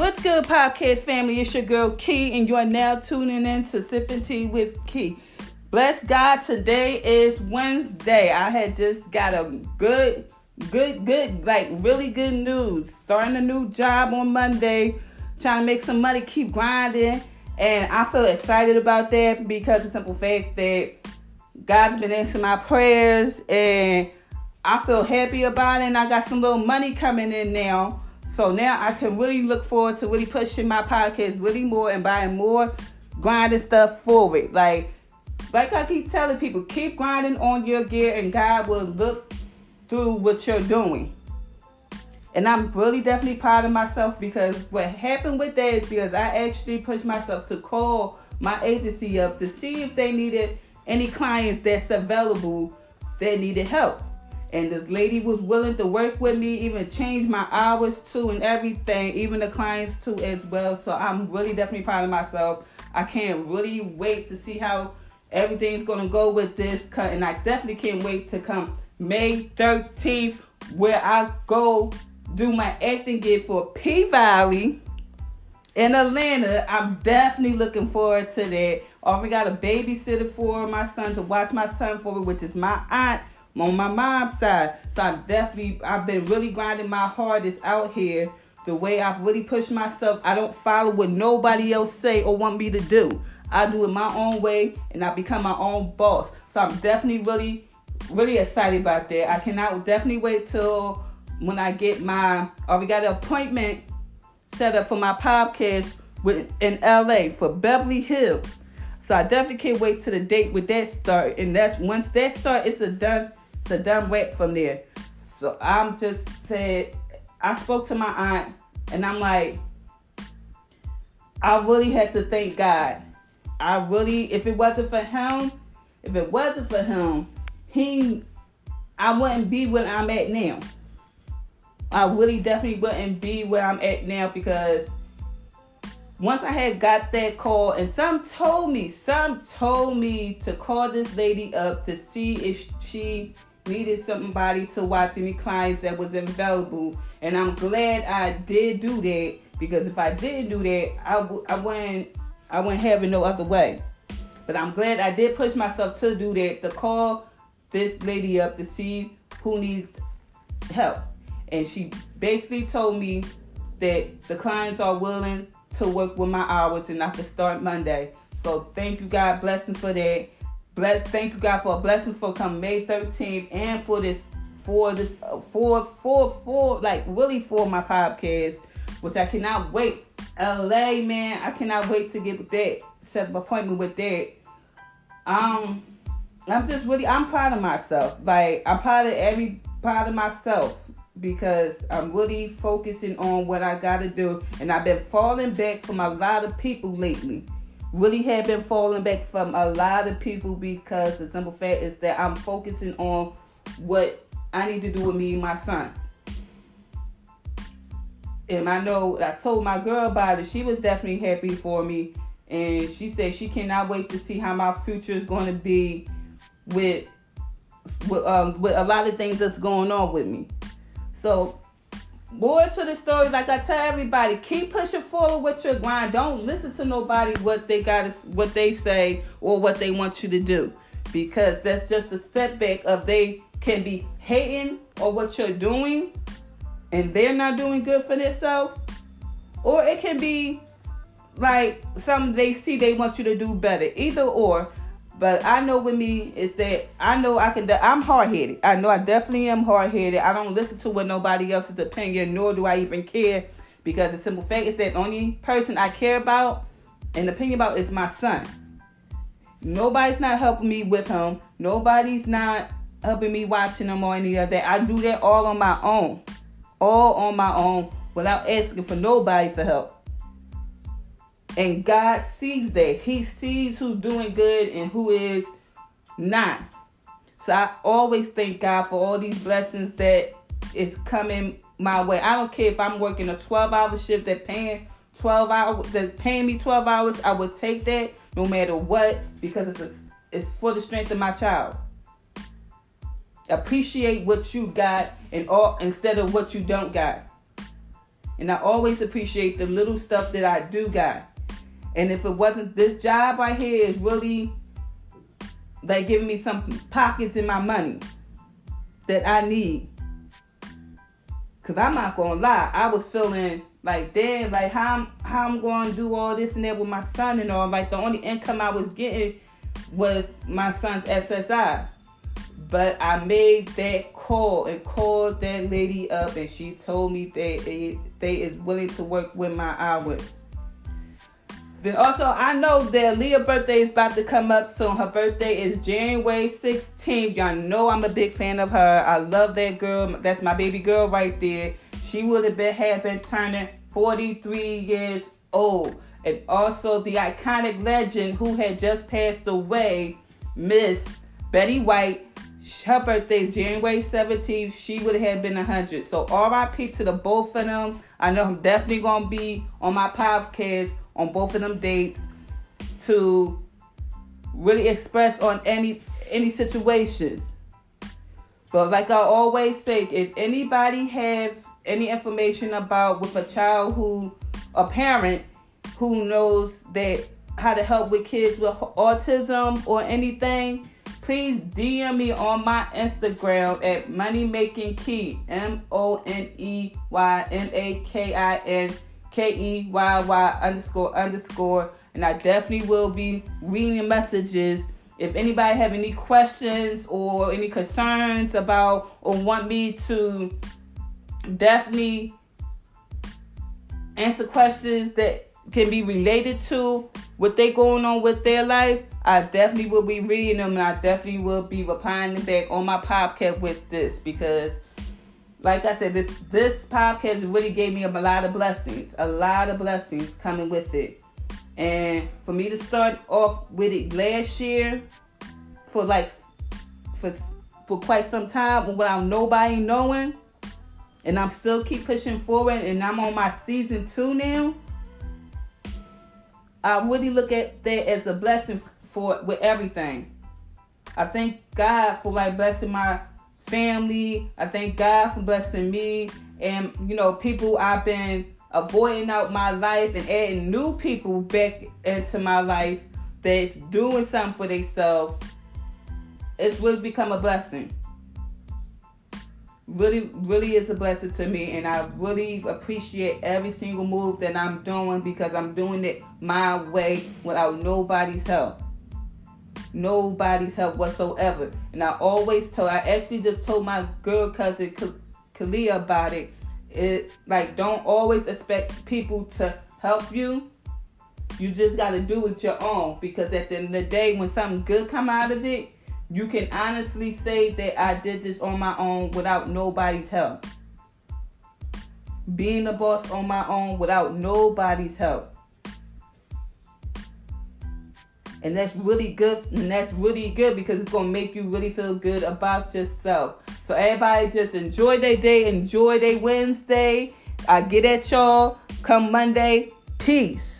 What's good, podcast family? It's your girl Key, and you are now tuning in to Sipping Tea with Key. Bless God, today is Wednesday. I had just got a good, good, good, like really good news. Starting a new job on Monday, trying to make some money, keep grinding, and I feel excited about that because the simple fact that God's been answering my prayers, and I feel happy about it. And I got some little money coming in now. So now I can really look forward to really pushing my podcast really more and buying more grinding stuff forward. Like, like I keep telling people, keep grinding on your gear and God will look through what you're doing. And I'm really definitely proud of myself because what happened with that is because I actually pushed myself to call my agency up to see if they needed any clients that's available that needed help. And this lady was willing to work with me, even change my hours too, and everything, even the clients too as well. So I'm really definitely proud of myself. I can't really wait to see how everything's gonna go with this cut, and I definitely can't wait to come May 13th, where I go do my acting gig for P Valley in Atlanta. I'm definitely looking forward to that. Already got a babysitter for my son to watch my son for, me, which is my aunt on my mom's side. So I definitely I've been really grinding my hardest out here. The way I've really pushed myself, I don't follow what nobody else say or want me to do. I do it my own way and I become my own boss. So I'm definitely really, really excited about that. I cannot definitely wait till when I get my or we got an appointment set up for my podcast with in LA for Beverly Hills. So I definitely can't wait to the date with that start. And that's once that start, it's a done done wet from there. So I'm just said, I spoke to my aunt and I'm like, I really had to thank God. I really, if it wasn't for him, if it wasn't for him, he, I wouldn't be where I'm at now. I really definitely wouldn't be where I'm at now because once I had got that call, and some told me, some told me to call this lady up to see if she needed somebody to watch any clients that was available. And I'm glad I did do that because if I didn't do that, I w- I wouldn't I wouldn't have it no other way. But I'm glad I did push myself to do that to call this lady up to see who needs help. And she basically told me that the clients are willing to work with my hours and I can start Monday. So thank you God blessing for that. Bless, thank you God for a blessing for coming May 13th and for this for this uh, for for for like really for my podcast, which I cannot wait. LA man, I cannot wait to get that set up appointment with that. Um, I'm just really I'm proud of myself. Like I'm proud of every proud of myself because I'm really focusing on what I gotta do, and I've been falling back from a lot of people lately really have been falling back from a lot of people because the simple fact is that I'm focusing on what I need to do with me and my son. And I know I told my girl about it. She was definitely happy for me. And she said she cannot wait to see how my future is going to be with with, um, with a lot of things that's going on with me. So more to the story, like I tell everybody, keep pushing forward with your grind. Don't listen to nobody what they got, what they say, or what they want you to do, because that's just a setback of they can be hating or what you're doing, and they're not doing good for themselves, or it can be like some they see they want you to do better. Either or, but I know with me is that I know I can. I'm hard headed. I know I definitely am hard headed. I don't listen to what nobody else's opinion, nor do I even care, because the simple fact is that only person I care about and opinion about is my son. Nobody's not helping me with him. Nobody's not helping me watching him or any of that. I do that all on my own, all on my own, without asking for nobody for help. And God sees that. He sees who's doing good and who is not. So I always thank God for all these blessings that is coming my way. I don't care if I'm working a 12 hour shift that paying 12 hours that's paying me 12 hours, I would take that no matter what because it's a, it's for the strength of my child. Appreciate what you got and all instead of what you don't got. And I always appreciate the little stuff that I do got. And if it wasn't this job right here is really like giving me some pockets in my money that I need. Cause I'm not gonna lie, I was feeling like damn, like how I'm how I'm gonna do all this and that with my son and all. Like the only income I was getting was my son's SSI. But I made that call and called that lady up and she told me they they, they is willing to work with my hours. Then also, I know that Aaliyah's birthday is about to come up soon. Her birthday is January 16th. Y'all know I'm a big fan of her. I love that girl. That's my baby girl right there. She would have been had been turning 43 years old. And also the iconic legend who had just passed away, Miss Betty White. Her birthday is January 17th. She would have been 100. So RIP to the both of them. I know I'm definitely going to be on my podcast on both of them dates to really express on any any situations. But like I always say, if anybody have any information about with a child who a parent who knows that how to help with kids with autism or anything, please DM me on my Instagram at Money Making Key M O N E Y M A K I N K E Y Y underscore underscore. And I definitely will be reading messages. If anybody have any questions or any concerns about or want me to definitely answer questions that can be related to what they going on with their life, I definitely will be reading them and I definitely will be replying back on my podcast with this because like I said, this this podcast really gave me a lot of blessings, a lot of blessings coming with it. And for me to start off with it last year, for like for for quite some time without nobody knowing, and I'm still keep pushing forward, and I'm on my season two now. I really look at that as a blessing for with everything. I thank God for like blessing my family. I thank God for blessing me and you know people I've been avoiding out my life and adding new people back into my life that's doing something for themselves. It's really become a blessing. Really, really is a blessing to me, and I really appreciate every single move that I'm doing because I'm doing it my way without nobody's help nobody's help whatsoever. And I always told, I actually just told my girl cousin Kalia about it. It like don't always expect people to help you. You just got to do it your own because at the end of the day, when something good come out of it, you can honestly say that I did this on my own without nobody's help. Being a boss on my own without nobody's help. And that's really good and that's really good because it's gonna make you really feel good about yourself. So everybody just enjoy their day enjoy their wednesday. I get at y'all. Come monday peace